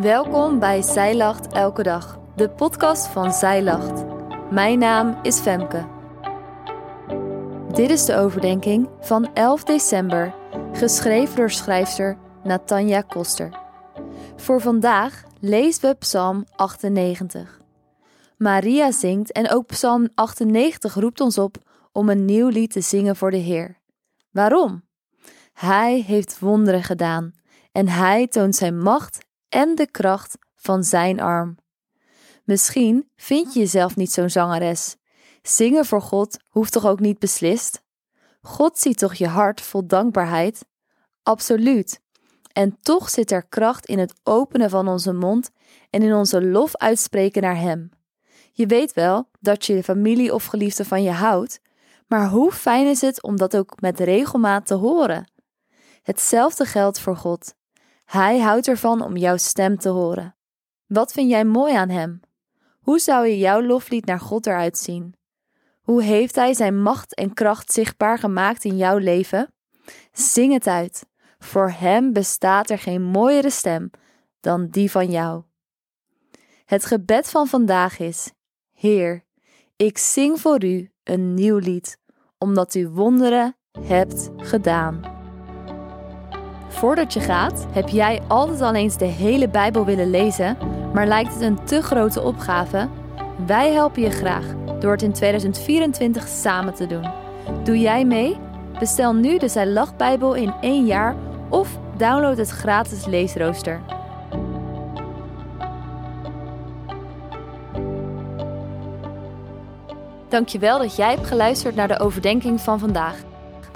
Welkom bij Zij Lacht Elke Dag, de podcast van Zij Lacht. Mijn naam is Femke. Dit is de overdenking van 11 december, geschreven door schrijfster Natanja Koster. Voor vandaag lezen we Psalm 98. Maria zingt en ook Psalm 98 roept ons op om een nieuw lied te zingen voor de Heer. Waarom? Hij heeft wonderen gedaan en hij toont zijn macht en de kracht van zijn arm. Misschien vind je jezelf niet zo'n zangeres. Zingen voor God hoeft toch ook niet beslist? God ziet toch je hart vol dankbaarheid? Absoluut. En toch zit er kracht in het openen van onze mond en in onze lof uitspreken naar Hem. Je weet wel dat je familie of geliefde van je houdt, maar hoe fijn is het om dat ook met regelmaat te horen? Hetzelfde geldt voor God. Hij houdt ervan om jouw stem te horen. Wat vind jij mooi aan Hem? Hoe zou je jouw loflied naar God eruit zien? Hoe heeft Hij Zijn macht en kracht zichtbaar gemaakt in jouw leven? Zing het uit. Voor Hem bestaat er geen mooiere stem dan die van jou. Het gebed van vandaag is: Heer, ik zing voor U een nieuw lied, omdat U wonderen hebt gedaan. Voordat je gaat, heb jij altijd al eens de hele Bijbel willen lezen, maar lijkt het een te grote opgave? Wij helpen je graag door het in 2024 samen te doen. Doe jij mee? Bestel nu de Zij Lach Bijbel in één jaar of download het gratis leesrooster. Dankjewel dat jij hebt geluisterd naar de overdenking van vandaag.